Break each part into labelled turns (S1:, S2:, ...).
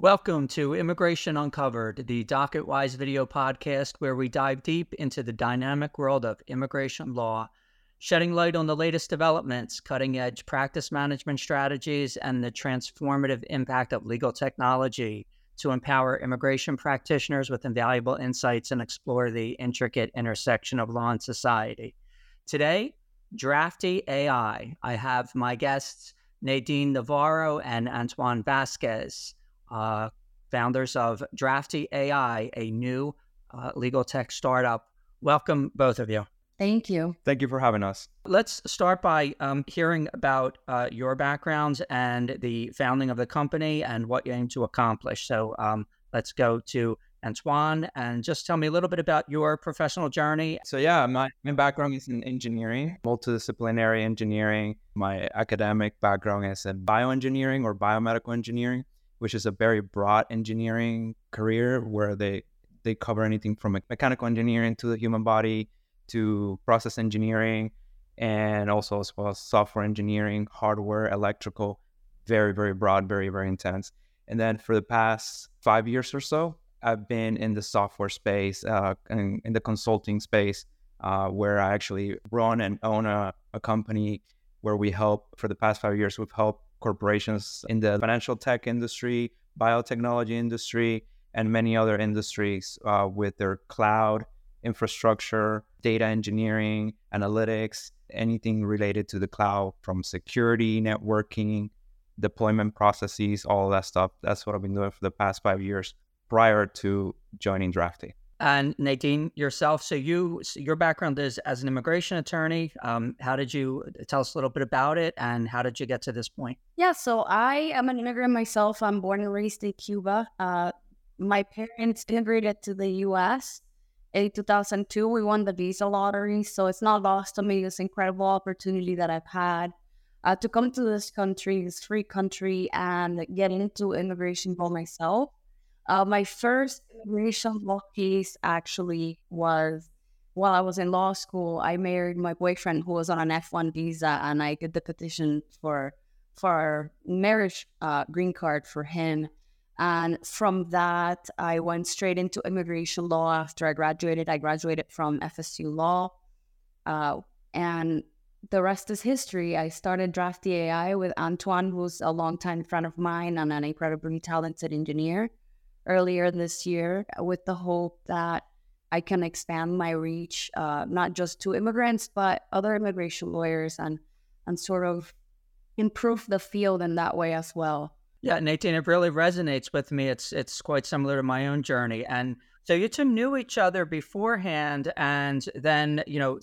S1: Welcome to Immigration Uncovered, the DocketWise video podcast where we dive deep into the dynamic world of immigration law, shedding light on the latest developments, cutting edge practice management strategies, and the transformative impact of legal technology to empower immigration practitioners with invaluable insights and explore the intricate intersection of law and society. Today, Drafty AI. I have my guests, Nadine Navarro and Antoine Vázquez uh, founders of Drafty AI, a new uh, legal tech startup. Welcome, both of you.
S2: Thank you.
S3: Thank you for having us.
S1: Let's start by um, hearing about uh, your backgrounds and the founding of the company and what you aim to accomplish. So um, let's go to Antoine and just tell me a little bit about your professional journey.
S3: So, yeah, my, my background is in engineering, multidisciplinary engineering. My academic background is in bioengineering or biomedical engineering which is a very broad engineering career where they they cover anything from mechanical engineering to the human body to process engineering and also as well as software engineering, hardware, electrical, very, very broad, very, very intense. And then for the past five years or so, I've been in the software space, uh, in, in the consulting space, uh, where I actually run and own a, a company where we help, for the past five years, we've helped corporations in the financial tech industry, biotechnology industry, and many other industries uh, with their cloud infrastructure, data engineering, analytics, anything related to the cloud from security, networking, deployment processes, all that stuff. That's what I've been doing for the past five years prior to joining Drafty.
S1: And Nadine, yourself, so you, your background is as an immigration attorney. Um, how did you tell us a little bit about it, and how did you get to this point?
S2: Yeah, so I am an immigrant myself. I'm born and raised in Cuba. Uh, my parents immigrated to the U.S. in 2002. We won the visa lottery, so it's not lost to me this incredible opportunity that I've had uh, to come to this country, this free country, and get into immigration for myself. Uh, my first immigration law case actually was while I was in law school. I married my boyfriend who was on an F one visa, and I did the petition for for marriage uh, green card for him. And from that, I went straight into immigration law after I graduated. I graduated from FSU Law, uh, and the rest is history. I started Drafty AI with Antoine, who's a longtime friend of mine and an incredibly talented engineer earlier this year with the hope that I can expand my reach, uh, not just to immigrants, but other immigration lawyers and, and sort of improve the field in that way as well.
S1: Yeah, Nadine, it really resonates with me. It's it's quite similar to my own journey. And so you two knew each other beforehand, and then you know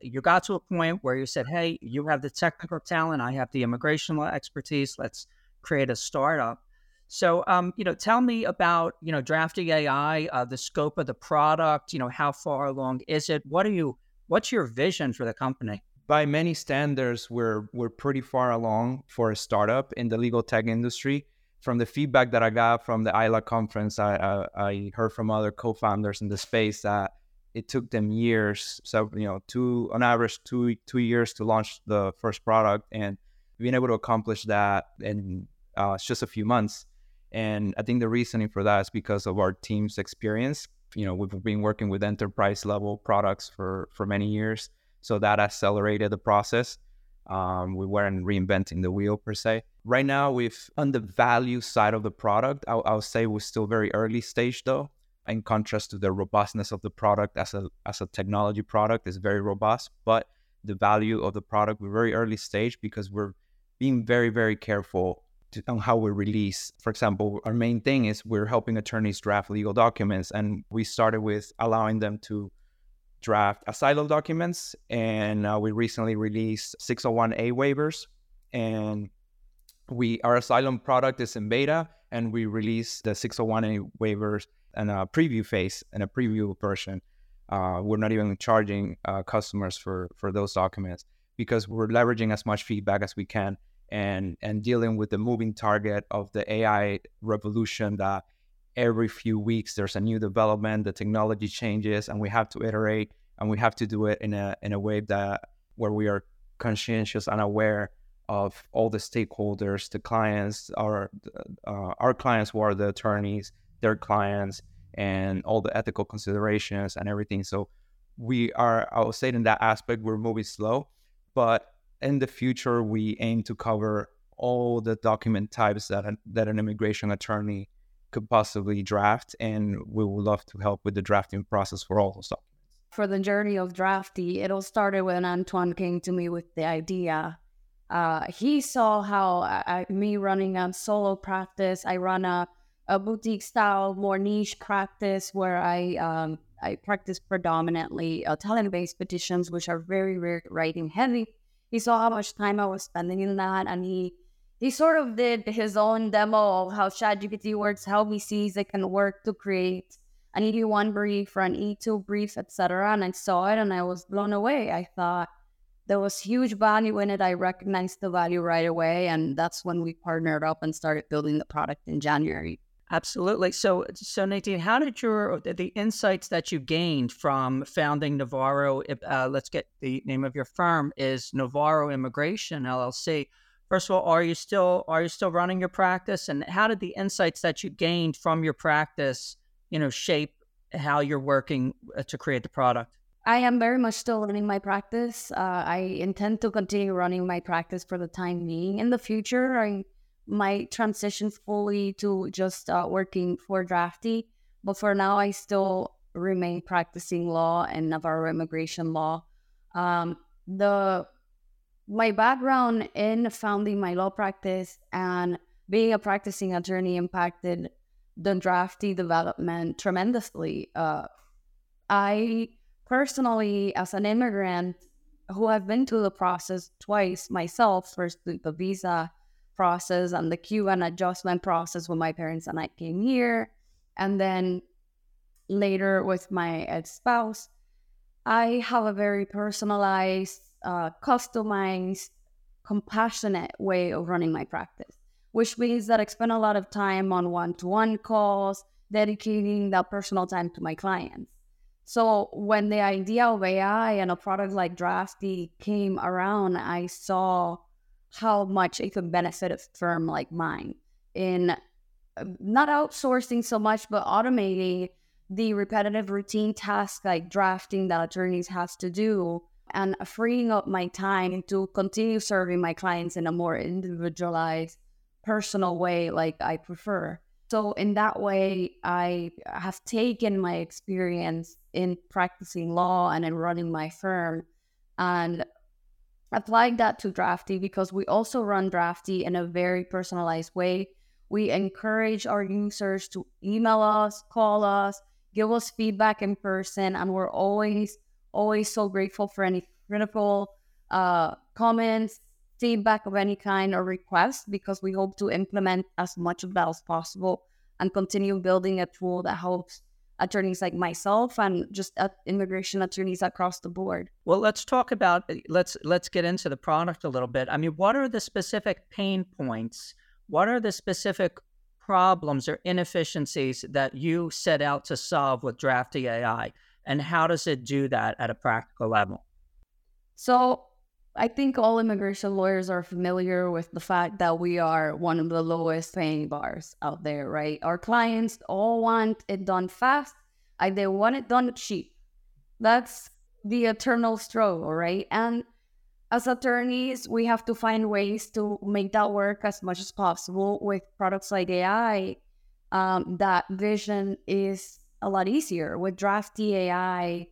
S1: you got to a point where you said, "Hey, you have the technical talent, I have the immigration law expertise. Let's create a startup." So, um, you know, tell me about you know Drafty AI, uh, the scope of the product. You know, how far along is it? What are you? What's your vision for the company?
S3: By many standards, we're we're pretty far along for a startup in the legal tech industry. From the feedback that I got from the AILA conference, I, I, I heard from other co-founders in the space that it took them years, so you know, two on average two two years to launch the first product, and being able to accomplish that in uh, just a few months and I think the reasoning for that is because of our team's experience. You know, we've been working with enterprise level products for, for many years. So that accelerated the process. Um, we weren't reinventing the wheel per se. Right now, we've on the value side of the product, I'll, I'll say we're still very early stage though. In contrast to the robustness of the product as a as a technology product is very robust, but the value of the product we're very early stage because we're being very very careful on how we release. For example, our main thing is we're helping attorneys draft legal documents, and we started with allowing them to draft asylum documents, and uh, we recently released 601A waivers, and we our asylum product is in beta, and we released the 601A waivers and a preview phase and a preview version. Uh, we're not even charging uh, customers for for those documents because we're leveraging as much feedback as we can and and dealing with the moving target of the AI revolution that every few weeks there's a new development, the technology changes, and we have to iterate and we have to do it in a in a way that where we are conscientious and aware of all the stakeholders, the clients, our uh, our clients who are the attorneys, their clients, and all the ethical considerations and everything. So we are, I would say, in that aspect, we're moving slow, but in the future, we aim to cover all the document types that that an immigration attorney could possibly draft, and we would love to help with the drafting process for all those documents.
S2: For the journey of drafty, it all started when Antoine came to me with the idea. Uh, he saw how I, me running a solo practice. I run a, a boutique style, more niche practice where I um, I practice predominantly uh, talent-based petitions, which are very, very writing heavy. He saw how much time I was spending in that, and he he sort of did his own demo of how ChatGPT works, how he sees it can work to create an E1 brief or an E2 brief, etc. And I saw it, and I was blown away. I thought there was huge value in it. I recognized the value right away, and that's when we partnered up and started building the product in January.
S1: Absolutely. So, so Nadine, how did your the insights that you gained from founding Navarro? Uh, let's get the name of your firm is Navarro Immigration LLC. First of all, are you still are you still running your practice, and how did the insights that you gained from your practice, you know, shape how you're working uh, to create the product?
S2: I am very much still running my practice. Uh, I intend to continue running my practice for the time being. In the future, I might transition fully to just uh, working for Drafty. But for now, I still remain practicing law and Navarro immigration law. Um, the my background in founding my law practice and being a practicing attorney impacted the drafty development tremendously. Uh, I personally, as an immigrant who have been through the process twice myself, first the visa process and the queue and adjustment process when my parents and I came here, and then later with my ex spouse. I have a very personalized, uh, customized, compassionate way of running my practice, which means that I spend a lot of time on one to one calls, dedicating that personal time to my clients. So when the idea of AI and a product like Drafty came around, I saw how much it could benefit a firm like mine in uh, not outsourcing so much, but automating the repetitive routine tasks like drafting that attorneys have to do and freeing up my time to continue serving my clients in a more individualized, personal way like I prefer. So, in that way, I have taken my experience in practicing law and in running my firm and applied that to Drafty because we also run Drafty in a very personalized way. We encourage our users to email us, call us, give us feedback in person, and we're always, always so grateful for any critical uh, comments, feedback of any kind, or requests because we hope to implement as much of that as possible and continue building a tool that helps attorneys like myself and just immigration attorneys across the board.
S1: Well, let's talk about eh, let's let's get into the product a little bit. I mean, what are the specific pain points? What are the specific problems or inefficiencies that you set out to solve with Drafty AI, and how does it do that at a practical level?
S2: So, I think all immigration lawyers are familiar with the fact that we are one of the lowest paying bars out there, right? Our clients all want it done fast, and they want it done cheap. That's the eternal struggle, right? And as attorneys, we have to find ways to make that work as much as possible with products like AI. Um, that vision is a lot easier. With Drafty AI,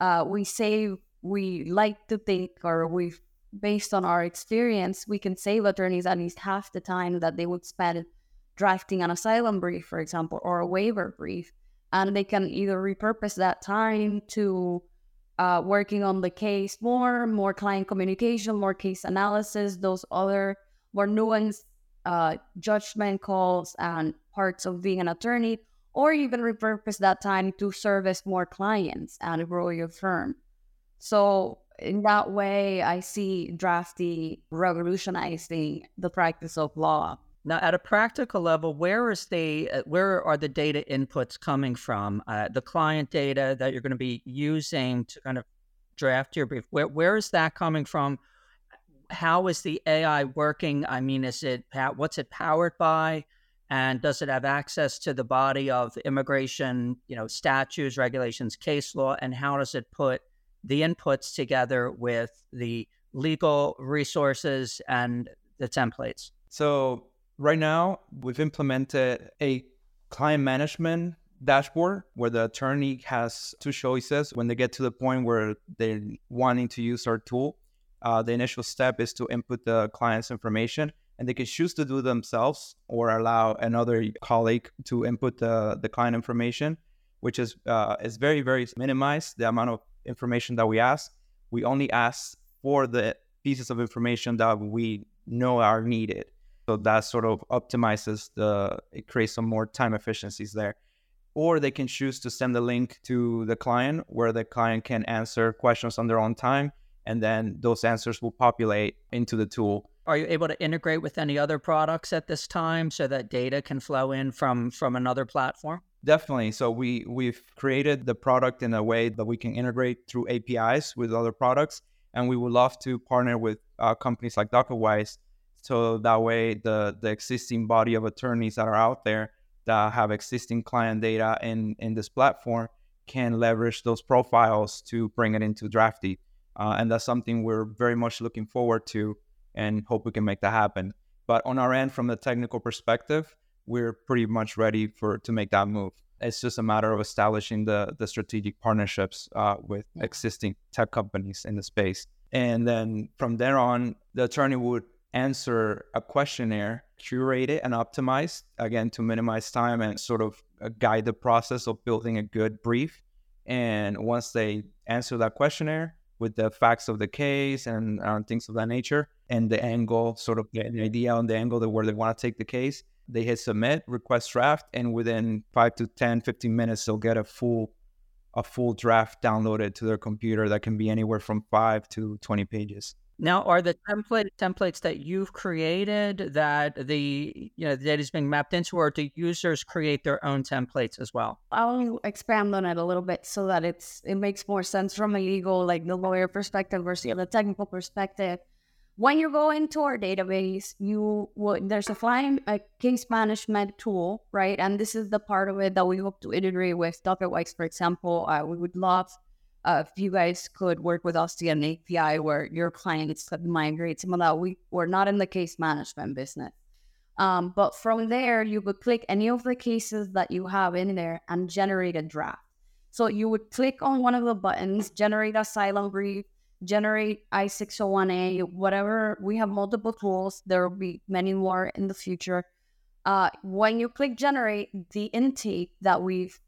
S2: uh, we save, we like to think, or we've based on our experience, we can save attorneys at least half the time that they would spend drafting an asylum brief, for example, or a waiver brief. And they can either repurpose that time to uh, working on the case more, more client communication, more case analysis, those other more nuanced uh, judgment calls and parts of being an attorney, or even repurpose that time to service more clients and grow your firm. So in that way, I see drafty revolutionizing the practice of law.
S1: Now, at a practical level, where is the uh, where are the data inputs coming from? Uh, the client data that you're going to be using to kind of draft your brief. Where where is that coming from? How is the AI working? I mean, is it what's it powered by? And does it have access to the body of immigration, you know, statutes, regulations, case law? And how does it put the inputs together with the legal resources and the templates?
S3: So right now we've implemented a client management dashboard where the attorney has two choices when they get to the point where they're wanting to use our tool. Uh, the initial step is to input the client's information and they can choose to do themselves or allow another colleague to input the, the client information, which is uh, is very, very minimized the amount of information that we ask. We only ask for the pieces of information that we know are needed. So that sort of optimizes the, it creates some more time efficiencies there. Or they can choose to send the link to the client where the client can answer questions on their own time. And then those answers will populate into the tool.
S1: Are you able to integrate with any other products at this time so that data can flow in from from another platform?
S3: Definitely. So we we've created the product in a way that we can integrate through APIs with other products, and we would love to partner with uh, companies like DocketWise so that way, the the existing body of attorneys that are out there that have existing client data in in this platform can leverage those profiles to bring it into Drafty, uh, and that's something we're very much looking forward to, and hope we can make that happen. But on our end, from the technical perspective, we're pretty much ready for to make that move. It's just a matter of establishing the the strategic partnerships uh, with existing tech companies in the space, and then from there on, the attorney would answer a questionnaire, curate it and optimize again to minimize time and sort of uh, guide the process of building a good brief. And once they answer that questionnaire with the facts of the case and uh, things of that nature, and the angle, sort of the idea on the angle that where they want to take the case, they hit submit, request draft, and within five to 10, 15 minutes, they'll get a full a full draft downloaded to their computer that can be anywhere from five to 20 pages.
S1: Now, are the template templates that you've created that the you know the data is being mapped into, or do users create their own templates as well?
S2: I'll expand on it a little bit so that it's it makes more sense from a legal, like the lawyer perspective versus the technical perspective. When you go into our database, you would there's a client a case management tool, right? And this is the part of it that we hope to integrate with DocketWise, for example. Uh, we would love uh, if you guys could work with us to get an API where your clients could migrate some of that. We, we're not in the case management business. Um, but from there, you would click any of the cases that you have in there and generate a draft. So you would click on one of the buttons, generate asylum brief, generate I-601A, whatever. We have multiple tools. There will be many more in the future. Uh, when you click generate, the intake that we've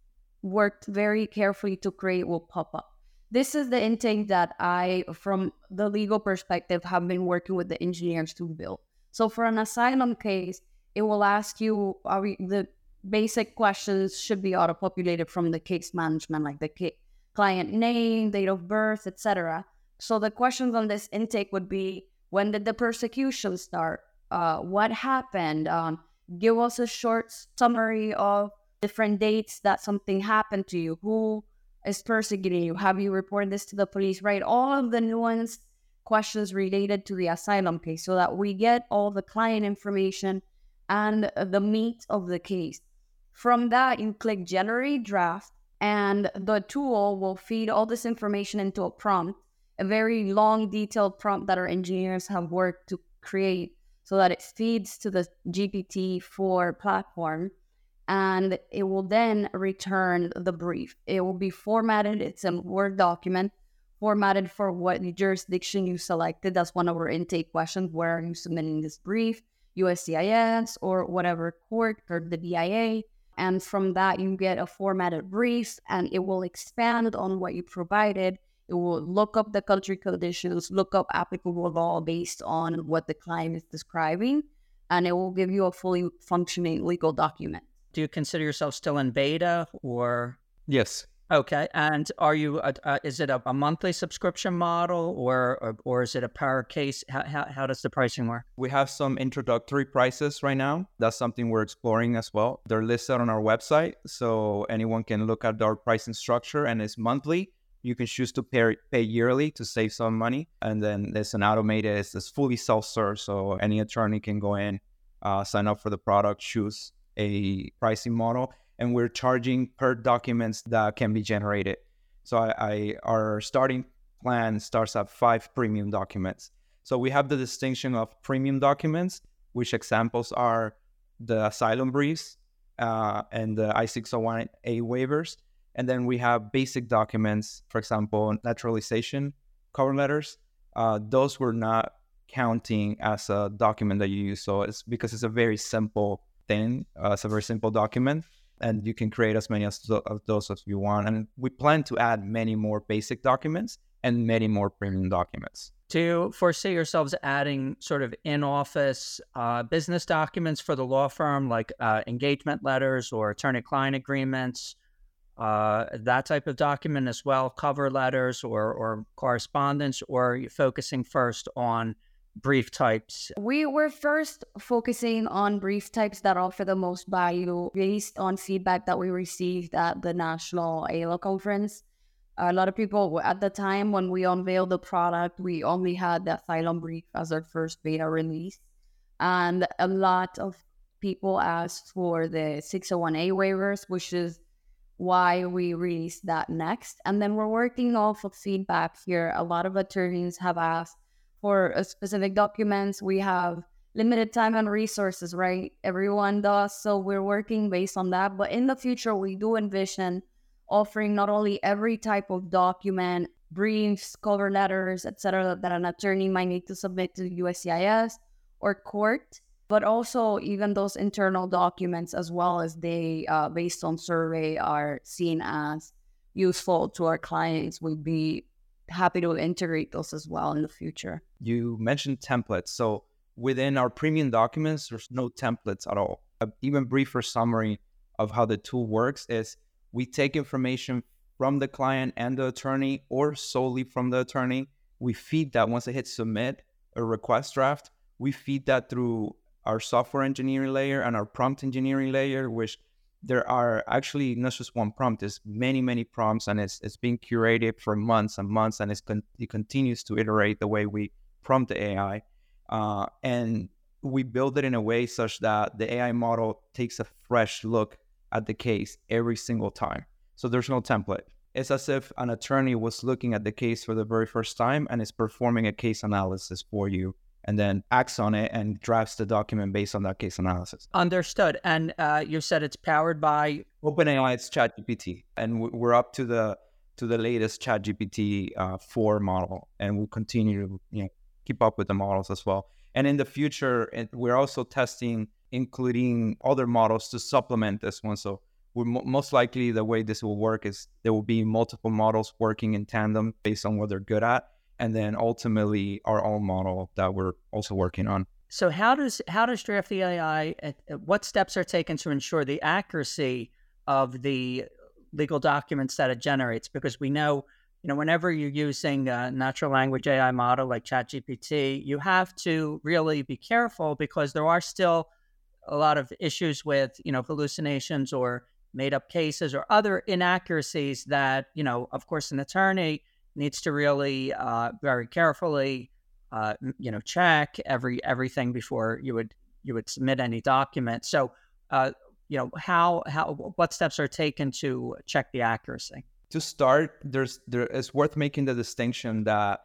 S2: worked very carefully to create will pop up this is the intake that I, from the legal perspective, have been working with the engineers to build. So for an asylum case, it will ask you we, the basic questions should be auto-populated from the case management, like the client name, date of birth, etc. So the questions on this intake would be: When did the persecution start? Uh, what happened? Um, give us a short summary of different dates that something happened to you. Who is persecuting you? Have you reported this to the police? Right? All of the nuanced questions related to the asylum case so that we get all the client information and the meat of the case. From that, you click generate draft, and the tool will feed all this information into a prompt, a very long, detailed prompt that our engineers have worked to create so that it feeds to the GPT-4 platform and it will then return the brief. It will be formatted, it's a Word document, formatted for what jurisdiction you selected. That's one of our intake questions. Where are you submitting this brief? USCIS or whatever court or the BIA. And from that, you get a formatted brief and it will expand on what you provided. It will look up the country conditions, look up applicable law based on what the client is describing, and it will give you a fully functioning legal document
S1: do you consider yourself still in beta or?
S3: Yes.
S1: Okay, and are you? A, uh, is it a, a, monthly subscription model, or, or, or is it a per case? How, how how does the pricing work?
S3: We have some introductory prices right now. That's something we're exploring as well. They're listed on our website, so anyone can look at our pricing structure, and it's monthly You can choose to pay, pay yearly to save some money. And then there's an automated, it's, it's fully self serve. So any attorney can go in, uh, sign up for the product, choose a pricing model, and we're charging per documents that can be generated. So I, I our starting plan starts at five premium documents. So we have the distinction of premium documents, which examples are the asylum briefs uh, and the I-601A waivers. And then we have basic documents, for example, naturalization cover letters. Uh, those were not counting as a document that you use. So it's because it's a very simple thing. Uh, it's a very simple document, and you can create as many as of those as you want. And we plan to add many more basic documents and many more premium documents.
S1: Do you foresee yourselves adding sort of in office uh, business documents for the law firm, like uh, engagement letters or attorney client agreements, uh, that type of document as well, cover letters or, or correspondence, or are focusing first on brief types?
S2: We were first focusing on brief types that offer the most value based on feedback that we received at the National AILA conference a lot of people at the time when we unveiled the product, we only had the Asylum Brief as our first beta release. And a lot of people asked for the 601A waivers, which is why we release that next. And then we're working off of feedback here. A lot of attorneys have asked for uh, specific documents. We have limited time and resources, right? Everyone does. So we're working based on that. But in the future, we do envision offering not only every type of document, briefs, cover letters, etc., that an attorney might need to submit to USCIS or court, but also even those internal documents as well as they, uh, based on survey, are seen as useful to our clients. We'd be happy to integrate those as well in the future.
S3: You mentioned templates. So within our premium documents, there's no templates at all. A even briefer summary of how the tool works is we take information from the client and the attorney or solely from the attorney. We feed that once it hits submit a request draft, we feed that through our software engineering layer and our prompt engineering layer, which there are actually not just one prompt, there's many, many prompts and it's, it's being curated for months and months and it's con- it continues to iterate the way we prompt the AI. Uh, and we build it in a way such that the AI model takes a fresh look at the case every single time. So there's no template. It's as if an attorney was looking at the case for the very first time and is performing a case analysis for you and then acts on it and drafts the document based on that case analysis.
S1: Understood. And uh, you said it's powered by
S3: OpenAI's ChatGPT, and we're up to the to the latest ChatGPT uh, four model, and we'll continue to you know keep up with the models as well. And in the future, we're also testing including other models to supplement this one. So we're most likely the way this will work is there will be multiple models working in tandem based on what they're good at, and then ultimately our own model that we're also working on.
S1: So how does how does Drafty AI? Uh, uh, what steps are taken to ensure the accuracy of the legal documents that it generates? Because we know, you know, whenever you're using a natural language AI model like ChatGPT, you have to really be careful because there are still a lot of issues with you know hallucinations or made up cases or other inaccuracies that you know of course an attorney needs to really uh, very carefully uh, you know check every everything before you would you would submit any document so uh, you know how how what steps are taken to check the accuracy
S3: to start there's there is worth making the distinction that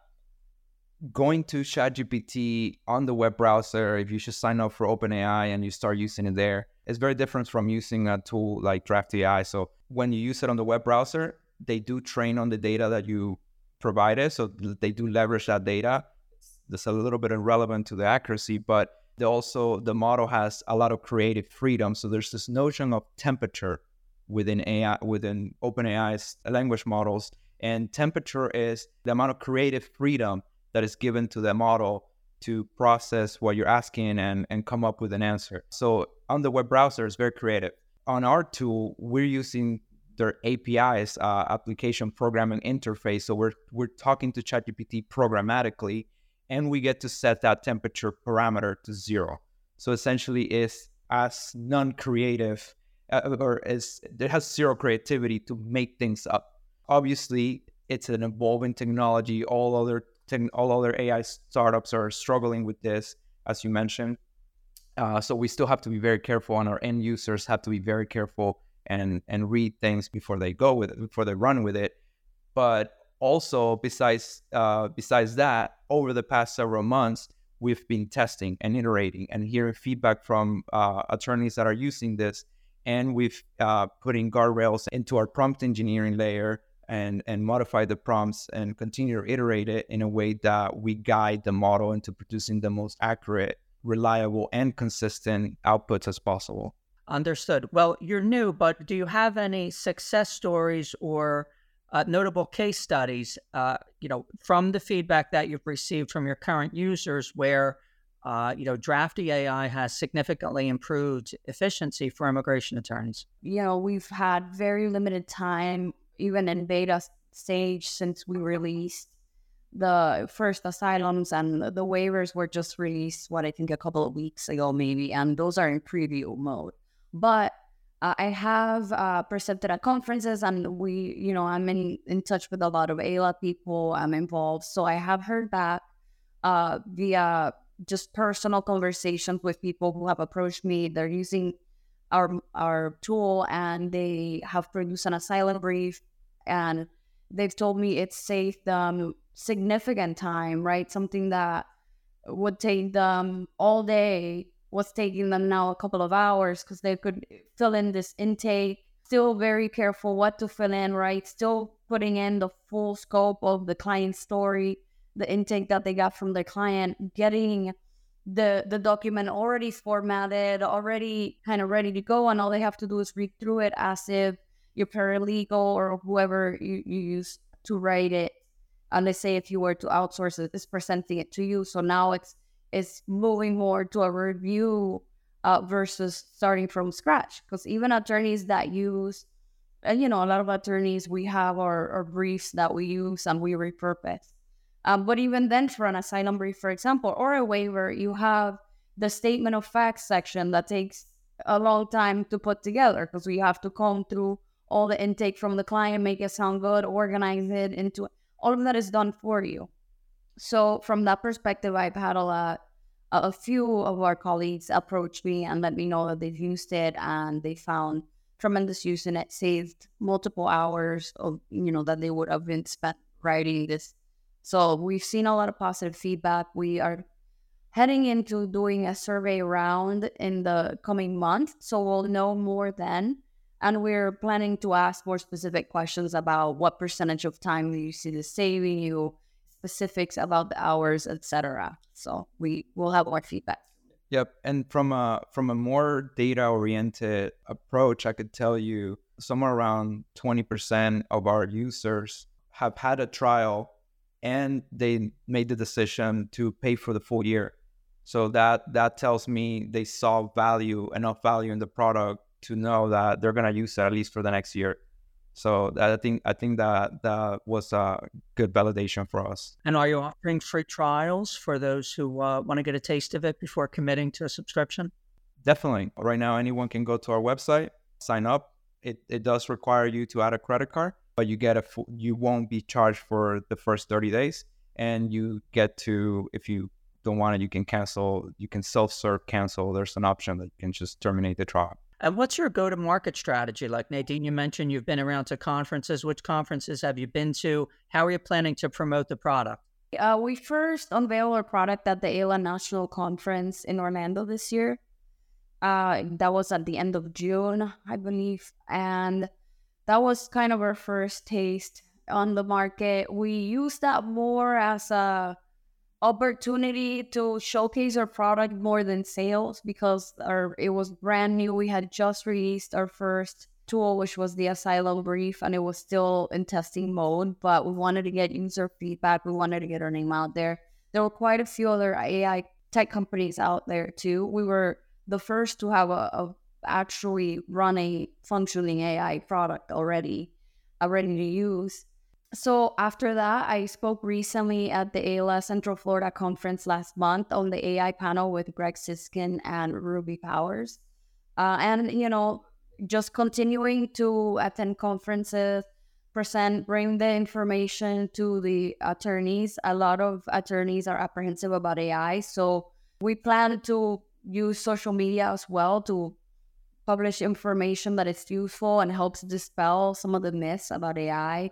S3: going to ChatGPT on the web browser, if you should sign up for OpenAI and you start using it there, it's very different from using a tool like Draft AI. So when you use it on the web browser, they do train on the data that you provided. So they do leverage that data. That's a little bit irrelevant to the accuracy, but they also the model has a lot of creative freedom. So there's this notion of temperature within AI within OpenAI's language models. And temperature is the amount of creative freedom that is given to the model to process what you're asking and, and come up with an answer. So on the web browser, it's very creative. On our tool, we're using their APIs, uh, application programming interface. So we're we're talking to ChatGPT programmatically, and we get to set that temperature parameter to zero. So essentially, is as non-creative uh, or as it has zero creativity to make things up. Obviously, it's an evolving technology. All other te- all other AI startups are struggling with this, as you mentioned. Uh, so we still have to be very careful, and our end users have to be very careful and and read things before they go with it, before they run with it. But also, besides uh, besides that, over the past several months, we've been testing and iterating and hearing feedback from uh, attorneys that are using this, and we've uh, putting guardrails into our prompt engineering layer and and modify the prompts and continue to iterate it in a way that we guide the model into producing the most accurate reliable and consistent outputs as possible.
S1: Understood. Well, you're new, but do you have any success stories or uh, notable case studies, uh, you know, from the feedback that you've received from your current users, where uh, you know Drafty AI has significantly improved efficiency for immigration attorneys?
S2: You know, we've had very limited time, even in beta stage, since we released the first asylums and the waivers were just released, what I think a couple of weeks ago, maybe, and those are in preview mode. But uh, I have uh, presented at conferences, and we, you know, I'm in, in touch with a lot of AILA people. I'm involved, so I have heard back uh, via just personal conversations with people who have approached me. They're using our our tool, and they have produced an asylum brief, and they've told me it saved them significant time, right? Something that would take them all day was taking them now a couple of hours because they could fill in this intake. Still very careful what to fill in, right? Still putting in the full scope of the client story, the intake that they got from the client, getting the the document already formatted, already kind of ready to go, and all they have to do is read through it as if your paralegal or whoever you, you use to write it and let's say if you were to outsource it's presenting it to you. So now it's it's moving more to a review uh, versus starting from scratch. Because even attorneys that use, and you know, a lot of attorneys we have our, our briefs that we use and we repurpose. Um, but even then, for an asylum brief, for example, or a waiver, you have the statement of facts section that takes a long time to put together because we have to comb through all the intake from the client, make it sound good, organize it into all of that is done for you. So from that perspective, I've had a lot, a few of our colleagues approach me and let me know that they've used it and they found tremendous use in it, saved multiple hours of, you know, that they would have been spent writing this. So we've seen a lot of positive feedback. We are heading into doing a survey round in the coming month. So we'll know more then. And we're planning to ask more specific questions about what percentage of time do you see this saving you, specifics about the hours, etc. So we will have more feedback.
S3: Yep, and from a from a more data oriented approach, I could tell you somewhere around twenty percent of our users have had a trial and they made the decision to pay for the full year. So that that tells me they saw value enough value in the product to know that they're gonna use it at least for the next year. So I think I think that that was a good validation for us.
S1: And are you offering free trials for those who uh, want to get a taste of it before committing to a subscription?
S3: Definitely. Right now, anyone can go to our website, sign up. It it does require you to add a credit card, but you get a you won't be charged for the first thirty days, and you get to if you don't want it, you can cancel. You can self serve cancel. There's an option that you can just terminate the trial.
S1: And what's your go to market strategy? Like Nadine, you mentioned you've been around to conferences. Which conferences have you been to? How are you planning to promote the product?
S2: Uh, we first unveiled our product at the AILA National Conference in Orlando this year. Uh, that was at the end of June, I believe. And that was kind of our first taste on the market. We used that more as a opportunity to showcase our product more than sales because our it was brand new. We had just released our first tool, which was the Asylum Brief, and it was still in testing mode. But we wanted to get user feedback. We wanted to get our name out there. There were quite a few other AI tech companies out there too. We were the first to have a, a actually run a functioning AI product already, uh, ready to use. So after that, I spoke recently at the AILA Central Florida conference last month on the AI panel with Greg Siskind and Ruby Powers. Uh, and, you know, just continuing to attend conferences, present, bring the information to the attorneys. A lot of attorneys are apprehensive about AI. So we plan to use social media as well to publish information that is useful and helps dispel some of the myths about AI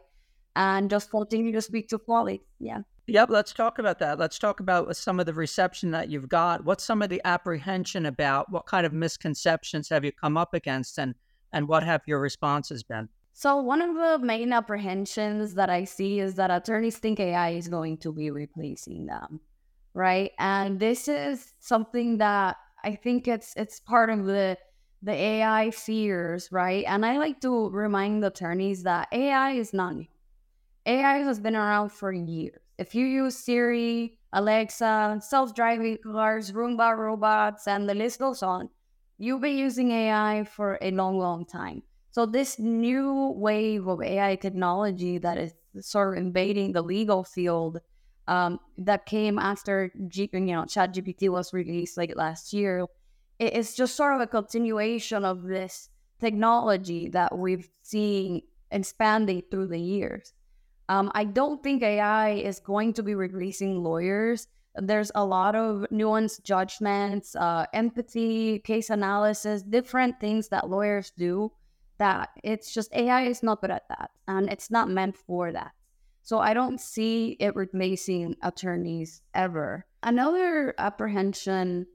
S2: and just continue to speak to quality. Yeah.
S1: Yep, let's talk about that. Let's talk about some of the reception that you've got. What's some of the apprehension about? What kind of misconceptions have you come up against and and what have your responses been?
S2: So one of the main apprehensions that I see is that attorneys think AI is going to be replacing them. Right? And this is something that I think it's it's part of the the AI fears, right? And I like to remind attorneys that AI is not new. AI has been around for years. If you use Siri, Alexa, self driving cars, Roomba robots, and the list goes on, you've been using AI for a long, long time. So, this new wave of AI technology that is sort of invading the legal field um, that came after G- you know ChatGPT was released like last year, it's just sort of a continuation of this technology that we've seen expanding through the years. Um, I don't think AI is going to be replacing lawyers. There's a lot of nuanced judgments, uh, empathy, case analysis, different things that lawyers do that it's just AI is not good at that. And it's not meant for that. So I don't see it replacing attorneys ever. Another apprehension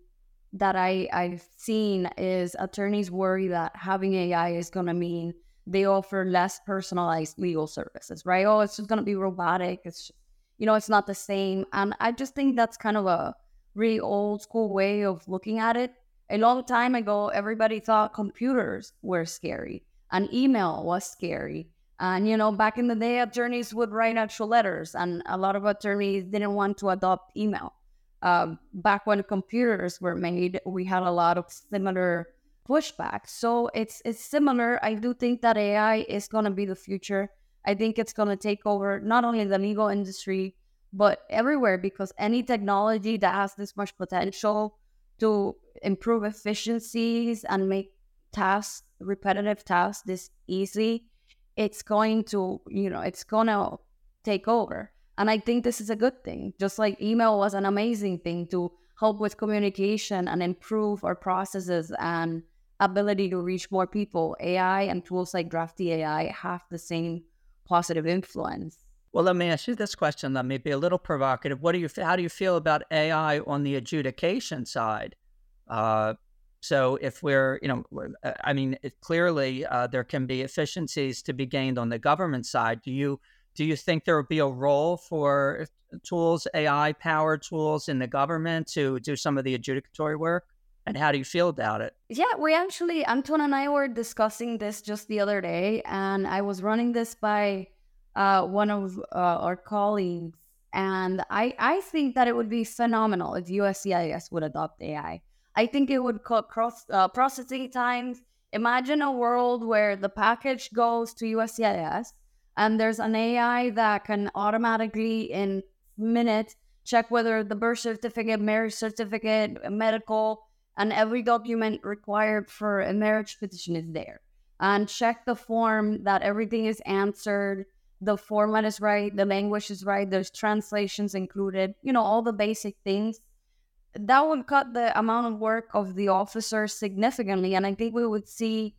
S2: that I, I've seen is attorneys worry that having AI is going to mean they offer less personalized legal services, right? Oh, it's just going to be robotic. It's, you know, it's not the same. And I just think that's kind of a really old school way of looking at it. A long time ago, everybody thought computers were scary and email was scary. And, you know, back in the day, attorneys would write actual letters, and a lot of attorneys didn't want to adopt email. Um, back when computers were made, we had a lot of similar pushback. So it's it's similar. I do think that AI is going to be the future. I think it's going to take over not only the legal industry but everywhere because any technology that has this much potential to improve efficiencies and make tasks repetitive tasks this easy it's going to you know it's going to take over and i think this is a good thing just like email was an amazing thing to help with communication and improve our processes and ability to reach more people. AI and tools like Drafty AI have the same positive influence.
S1: Well, let me ask you this question. Let me be a little provocative. What do you? How do you feel about AI on the adjudication side? Uh, so, if we're, you know, uh, I mean, it, clearly uh, there can be efficiencies to be gained on the government side. Do you do you think there would be a role for tools, AI powered tools in the government to do some of the adjudicatory work? And how do you feel about it?
S2: Yeah, we actually, Anton and I were discussing this just the other day, and I was running this by uh, one of uh, our colleagues. And I, I think that it would be phenomenal if USCIS would adopt AI. I think it would cut cross uh, processing times. Imagine a world where the package goes to USCIS and there's an AI that can automatically, in minutes, check whether the birth certificate, marriage certificate, medical, and every document required for a marriage petition is there. And check the form that everything is answered, the format is right, the language is right, there's translations included, you know, all the basic things. That would cut the amount of work of the officers significantly. And I think we would see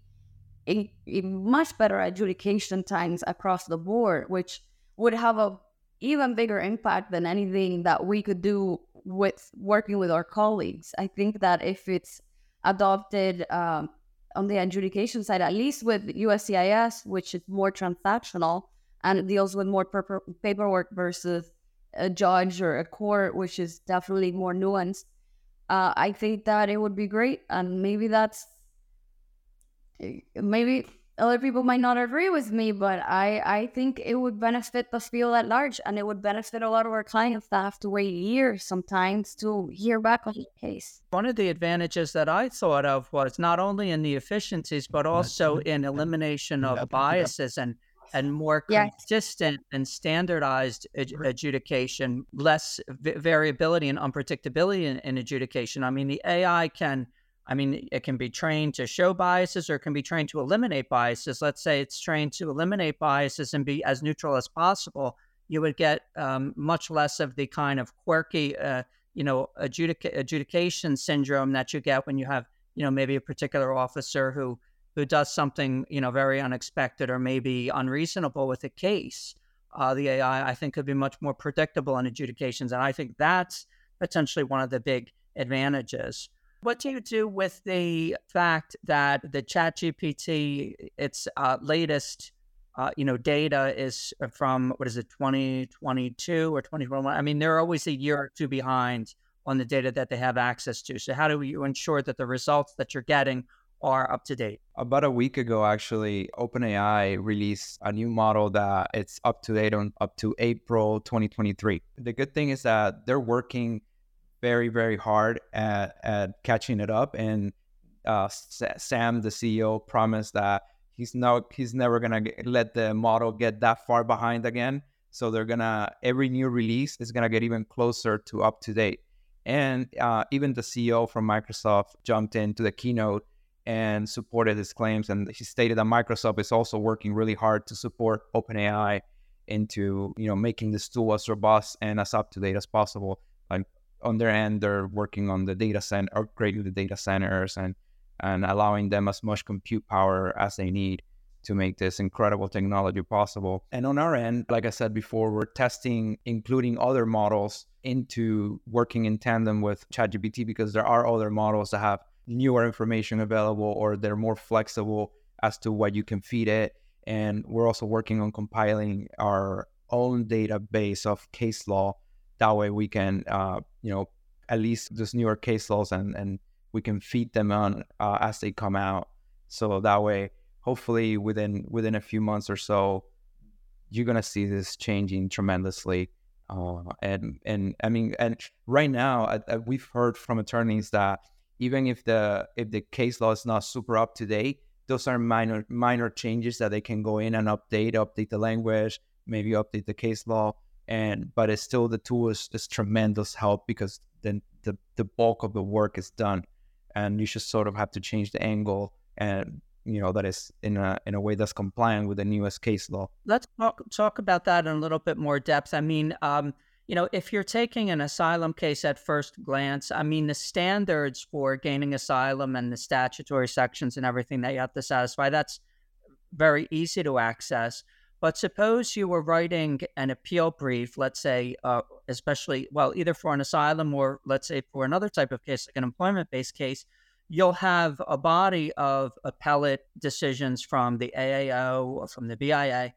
S2: a, a much better adjudication times across the board, which would have a even bigger impact than anything that we could do with working with our colleagues. I think that if it's adopted um, on the adjudication side, at least with USCIS, which is more transactional and deals with more per- paperwork versus a judge or a court, which is definitely more nuanced. Uh, I think that it would be great, and maybe that's maybe other people might not agree with me, but I, I think it would benefit the field at large and it would benefit a lot of our clients that have to wait years sometimes to hear back on the case.
S1: One of the advantages that I thought of was not only in the efficiencies, but also in elimination of biases and and more consistent and standardized adjudication, less v- variability and unpredictability in, in adjudication. I mean, the AI can I mean, it can be trained to show biases or it can be trained to eliminate biases. Let's say it's trained to eliminate biases and be as neutral as possible. You would get um, much less of the kind of quirky, uh, you know, adjudic- adjudication syndrome that you get when you have, you know, maybe a particular officer who who does something, you know, very unexpected or maybe unreasonable with a case. Uh, the AI, I think, could be much more predictable in adjudications, and I think that's potentially one of the big advantages. What do you do with the fact that the ChatGPT, its uh, latest, uh, you know, data is from what is it, 2022 or 2021? I mean, they're always a year or two behind on the data that they have access to. So, how do you ensure that the results that you're getting are up to date?
S3: About a week ago, actually, OpenAI released a new model that it's up to date on up to April 2023. The good thing is that they're working very very hard at at catching it up. And uh, Sam the CEO promised that he's no he's never gonna get, let the model get that far behind again. So they're gonna every new release is gonna get even closer to up to date. And uh, even the CEO from Microsoft jumped into the keynote and supported his claims. And he stated that Microsoft is also working really hard to support OpenAI into you know making this tool as robust and as up to date as possible. Like on their end, they're working on the data center, upgrading the data centers and and allowing them as much compute power as they need to make this incredible technology possible. And on our end, like I said before, we're testing including other models into working in tandem with ChatGPT because there are other models that have newer information available or they're more flexible as to what you can feed it. And we're also working on compiling our own database of case law that way we can uh, you know at least those newer case laws and and we can feed them on uh, as they come out. So that way hopefully within within a few months or so you're gonna see this changing tremendously. Uh, and and I mean and right now I, I, we've heard from attorneys that even if the if the case law is not super up to date those are minor minor changes that they can go in and update update the language maybe update the case law and but it's still the tool is, is tremendous help because then the, the bulk of the work is done. And you just sort of have to change the angle and you know that is in a in a way that's compliant with the newest case law.
S1: Let's talk, talk about that in a little bit more depth. I mean um, you know if you're taking an asylum case at first glance i mean the standards for gaining asylum and the statutory sections and everything that you have to satisfy that's very easy to access but suppose you were writing an appeal brief, let's say, uh, especially, well, either for an asylum or let's say for another type of case, like an employment based case, you'll have a body of appellate decisions from the AAO or from the BIA.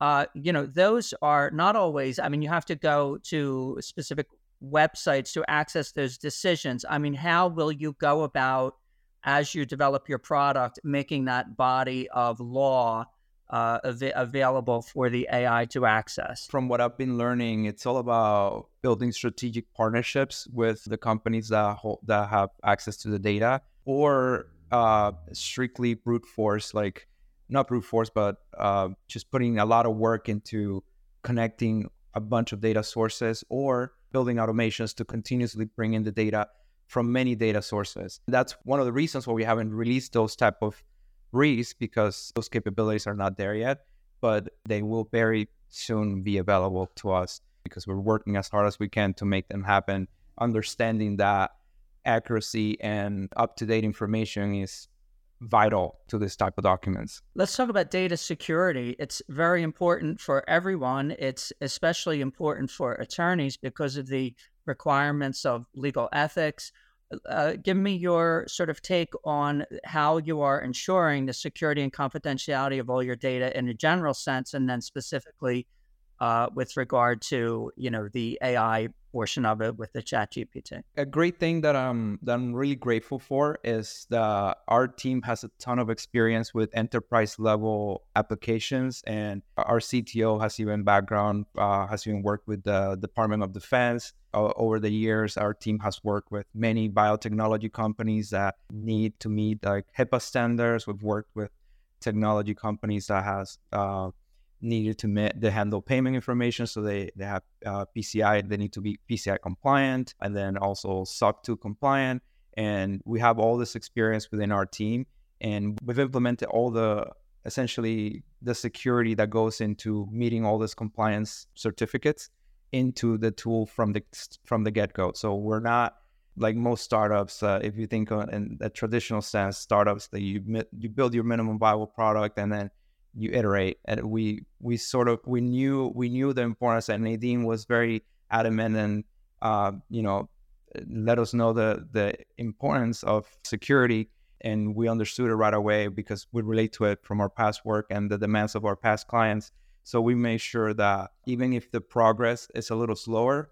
S1: Uh, you know, those are not always, I mean, you have to go to specific websites to access those decisions. I mean, how will you go about, as you develop your product, making that body of law? Uh, av- available for the AI to access?
S3: From what I've been learning, it's all about building strategic partnerships with the companies that hold, that have access to the data, or uh, strictly brute force, like not brute force, but uh, just putting a lot of work into connecting a bunch of data sources or building automations to continuously bring in the data from many data sources. That's one of the reasons why we haven't released those type of Because those capabilities are not there yet, but they will very soon be available to us because we're working as hard as we can to make them happen, understanding that accuracy and up to date information is vital to this type of documents.
S1: Let's talk about data security. It's very important for everyone. It's especially important for attorneys because of the requirements of legal ethics, uh, give me your sort of take on how you are ensuring the security and confidentiality of all your data in a general sense, and then specifically uh, with regard to you know the AI portion of it with the Chat GPT.
S3: A great thing that I'm that I'm really grateful for is that our team has a ton of experience with enterprise level applications, and our CTO has even background uh, has even worked with the Department of Defense. Over the years, our team has worked with many biotechnology companies that need to meet like HIPAA standards. We've worked with technology companies that has uh, needed to ma- they handle payment information, so they they have uh, PCI. They need to be PCI compliant, and then also SOC 2 compliant. And we have all this experience within our team, and we've implemented all the essentially the security that goes into meeting all these compliance certificates into the tool from the from the get go. So we're not like most startups. Uh, if you think in a traditional sense, startups that you you build your minimum viable product and then you iterate. And we we sort of we knew we knew the importance, and Nadine was very adamant and uh, you know let us know the the importance of security and we understood it right away because we relate to it from our past work and the demands of our past clients. So we made sure that even if the progress is a little slower,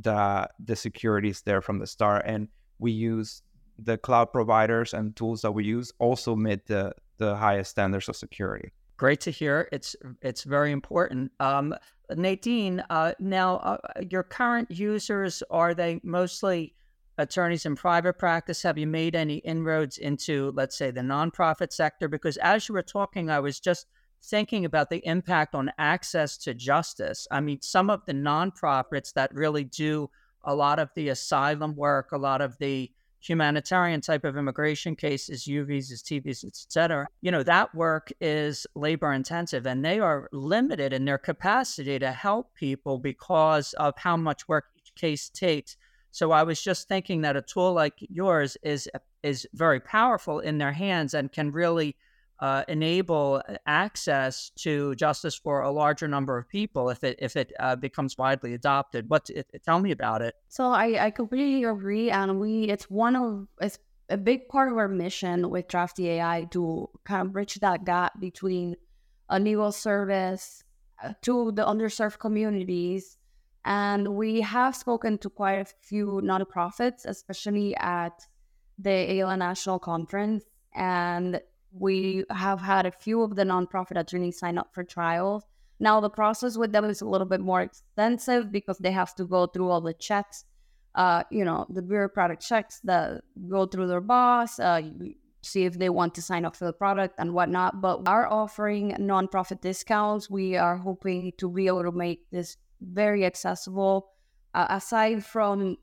S3: that the security is there from the start. And we use the cloud providers and tools that we use also meet the the highest standards of security.
S1: Great to hear. It's it's very important. Um, Nadine, uh, now uh, your current users are they mostly attorneys in private practice? Have you made any inroads into, let's say, the nonprofit sector? Because as you were talking, I was just thinking about the impact on access to justice. I mean, some of the nonprofits that really do a lot of the asylum work, a lot of the humanitarian type of immigration cases, U visas, T visas, et cetera, you know, that work is labor intensive and they are limited in their capacity to help people because of how much work each case takes. So I was just thinking that a tool like yours is is very powerful in their hands and can really uh, enable access to justice for a larger number of people if it if it uh, becomes widely adopted. What it, tell me about it?
S2: So I, I completely agree, and we it's one of it's a big part of our mission with Drafty AI to kind of bridge that gap between a legal service uh, to the underserved communities and we have spoken to quite a few nonprofits, especially at the AILA National Conference. And we have had a few of the nonprofit attorneys sign up for trials. Now, the process with them is a little bit more extensive because they have to go through all the checks, uh, you know, the bureaucratic checks that go through their boss, uh, see if they want to sign up for the product and whatnot. But we are offering nonprofit discounts. We are hoping to be able to make this very accessible. Uh, aside from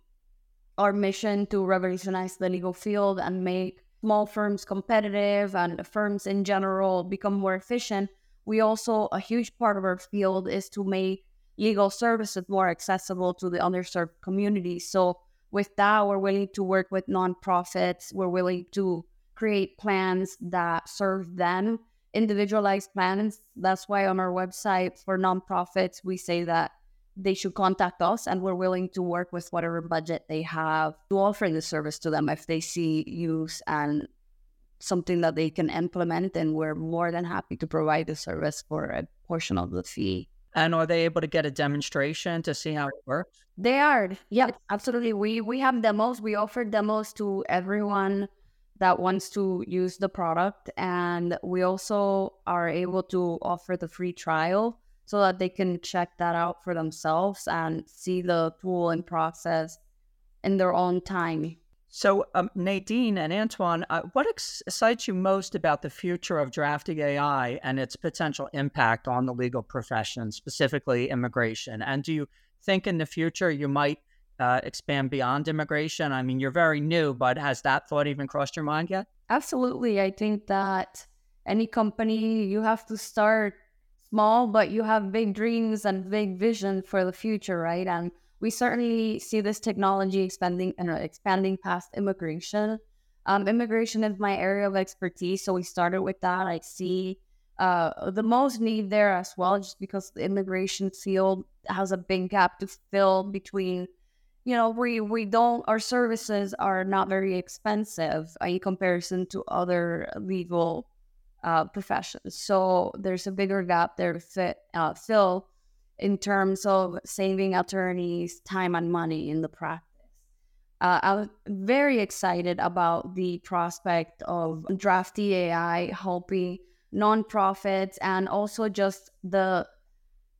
S2: our mission to revolutionize the legal field and make small firms competitive and firms in general become more efficient, we also, a huge part of our field is to make legal services more accessible to the underserved community. So, with that, we're willing to work with nonprofits, we're willing to create plans that serve them, individualized plans. That's why on our website for nonprofits, we say that they should contact us and we're willing to work with whatever budget they have to offer the service to them. If they see use and something that they can implement and we're more than happy to provide the service for a portion of the fee.
S1: And are they able to get a demonstration to see how it works?
S2: They are. Yeah absolutely. We we have demos. We offer demos to everyone that wants to use the product and we also are able to offer the free trial so that they can check that out for themselves and see the tool and process in their own time.
S1: So, um, Nadine and Antoine, uh, what excites you most about the future of Drafty AI and its potential impact on the legal profession, specifically immigration? And do you think in the future you might uh, expand beyond immigration? I mean, you're very new, but has that thought even crossed your mind yet?
S2: Absolutely. I think that any company, you have to start small, but you have big dreams and big vision for the future, right? And we certainly see this technology expanding and expanding past immigration. Um, immigration is my area of expertise, so we started with that. I see uh, the most need there as well, just because the immigration field has a big gap to fill between. You know, we we don't our services are not very expensive in comparison to other legal uh, professions. So there's a bigger gap there to fit, uh, fill in terms of saving attorneys time and money in the practice. Uh, I'm very excited about the prospect of Drafty AI helping nonprofits and also just the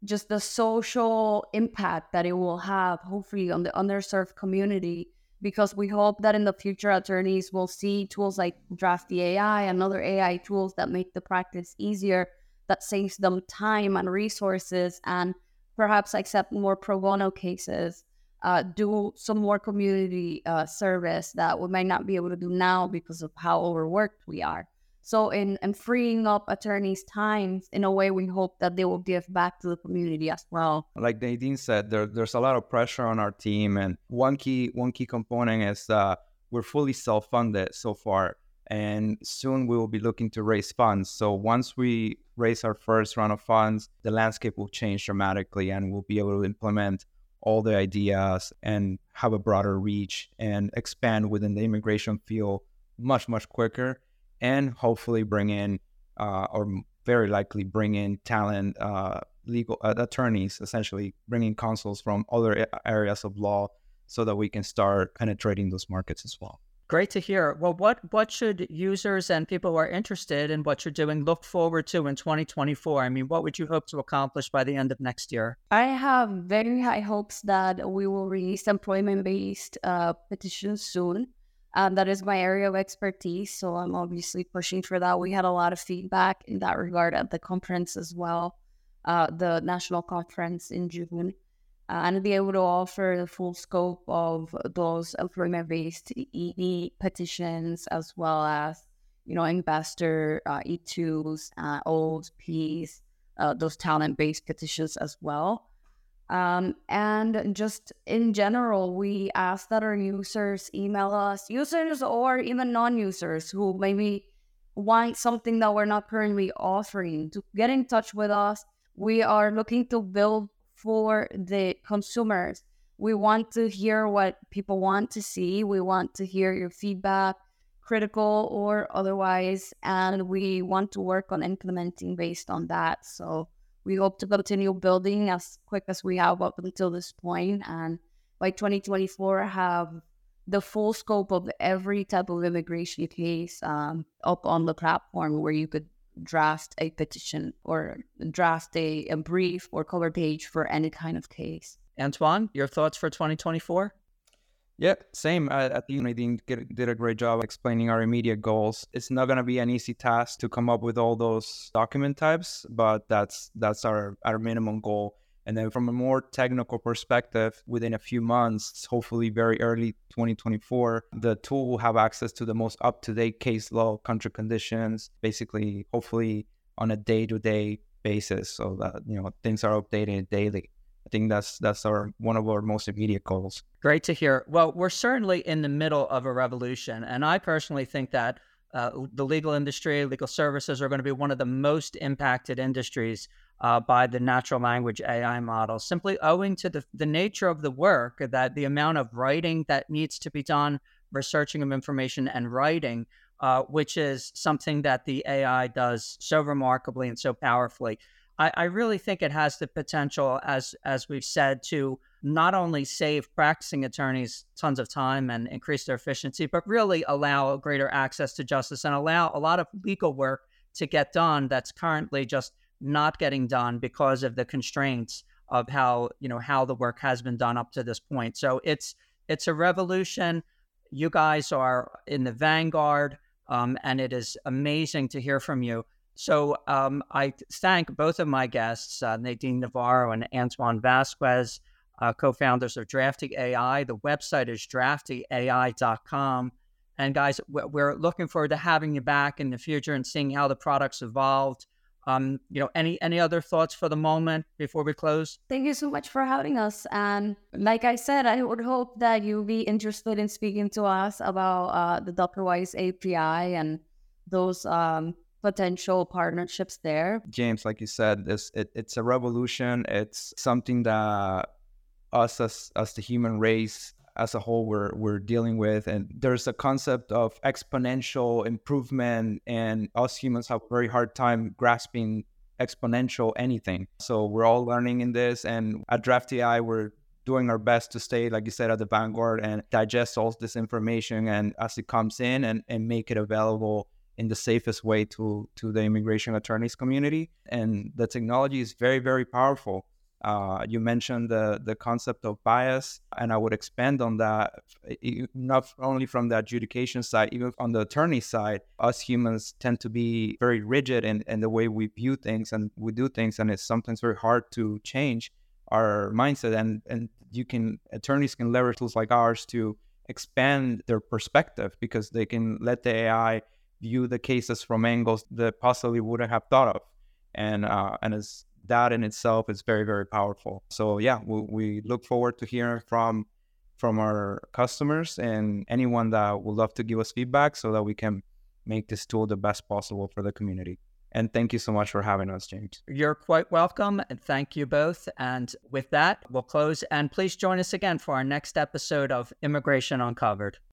S2: just the social impact that it will have hopefully on the underserved community because we hope that in the future attorneys will see tools like Drafty AI and other AI tools that make the practice easier, that saves them time and resources, and perhaps accept more pro bono cases uh, do some more community uh, service that we might not be able to do now because of how overworked we are. So, in, in freeing up attorneys' time, in a way, we hope that they will give back to the community as well.
S3: Like Nadine said, there, there's a lot of pressure on our team, and one key one key component is uh, we're fully self-funded so far, and soon we will be looking to raise funds. So once we raise our first round of funds, the landscape will change dramatically, and we'll be able to implement all the ideas and have a broader reach and expand within the immigration field much much quicker and hopefully bring in uh, or very likely bring in talent uh, legal uh, attorneys essentially bringing consuls from other areas of law so that we can start penetrating those markets as well
S1: Great to hear. Well, what what should users and people who are interested in what you're doing look forward to in 2024? I mean, what would you hope to accomplish by the end of next year?
S2: I have very high hopes that we will release employment-based uh, petitions soon. Um, that is my area of expertise, so I'm obviously pushing for that. We had a lot of feedback in that regard at the conference as well, uh, the national conference in June uh, and be able to offer the full scope of those employment-based EB petitions as well as you know investor uh, E2s, uh, OPs, uh, those talent-based petitions as well. Um, and just in general, we ask that our users email us, users or even non-users who maybe want something that we're not currently offering to get in touch with us. We are looking to build for the consumers. We want to hear what people want to see. We want to hear your feedback, critical or otherwise, and we want to work on implementing based on that. So we hope to continue building as quick as we have up until this point, and by 2024 have the full scope of every type of immigration case um, up on the platform where you could draft a petition or draft a, a brief or cover page for any kind of case.
S1: Antoine, your thoughts for 2024?
S3: Yeah, same. Uh, I, I think Nadine did a great job explaining our immediate goals. It's not going to be an easy task to come up with all those document types, but that's that's our our minimum goal. And then from a more technical perspective, within a few months, hopefully very early 2024, the tool will have access to the most up to date case law, country conditions, basically, hopefully on a day to day basis so that, you know, things are updated daily. Think that's that's our one of our most immediate goals.
S1: Great to hear. Well, we're certainly in the middle of a revolution, and I personally think that uh, the legal industry, legal services are going to be one of the most impacted industries uh, by the natural language AI model, simply owing to the, the nature of the work, that the amount of writing that needs to be done, researching of information and writing, uh, which is something that the AI does so remarkably and so powerfully. I, I really think it has the potential, as as we've said, to not only save practicing attorneys tons of time and increase their efficiency, but really allow greater access to justice and allow a lot of legal work to get done that's currently just not getting done because of the constraints of how you know how the work has been done up to this point. So it's it's a revolution. You guys are in the vanguard, um, and it is amazing to hear from you. So um, I thank both of my guests, uh, Nadine Navarro and Antoine Vázquez, uh, co-founders of Drafty AI. The website is draftyai.com. And guys, we're looking forward to having you back in the future and seeing how the product's evolved um, you know, any any other thoughts for the moment before we close?
S2: Thank you so much for having us. And like I said, I would hope that you'll be interested in speaking to us about uh, the Docketwise API and those um, potential partnerships there.
S3: James, like you said, this it, it's a revolution. It's something that us as as the human race as a whole we're we're dealing with and there's a concept of exponential improvement and us humans have a very hard time grasping exponential anything so we're all learning in this and at Drafty AI we're doing our best to stay like you said at the vanguard and digest all this information and as it comes in and, and make it available in the safest way to to the immigration attorneys community. And the technology is very very powerful. Uh, you mentioned the the concept of bias, and I would expand on that. Not only from the adjudication side, even on the attorney side, us humans tend to be very rigid in, in the way we view things and we do things, and it's sometimes very hard to change our mindset. And and you can attorneys can leverage tools like ours to expand their perspective because they can let the AI view the cases from angles that possibly wouldn't have thought of, and uh, and as that in itself is very very powerful. So yeah, we, we look forward to hearing from from our customers and anyone that would love to give us feedback so that we can make this tool the best possible for the community. And thank you so much for having us, James.
S1: You're quite welcome. And thank you both. And with that, we'll close. And please join us again for our next episode of Immigration Uncovered.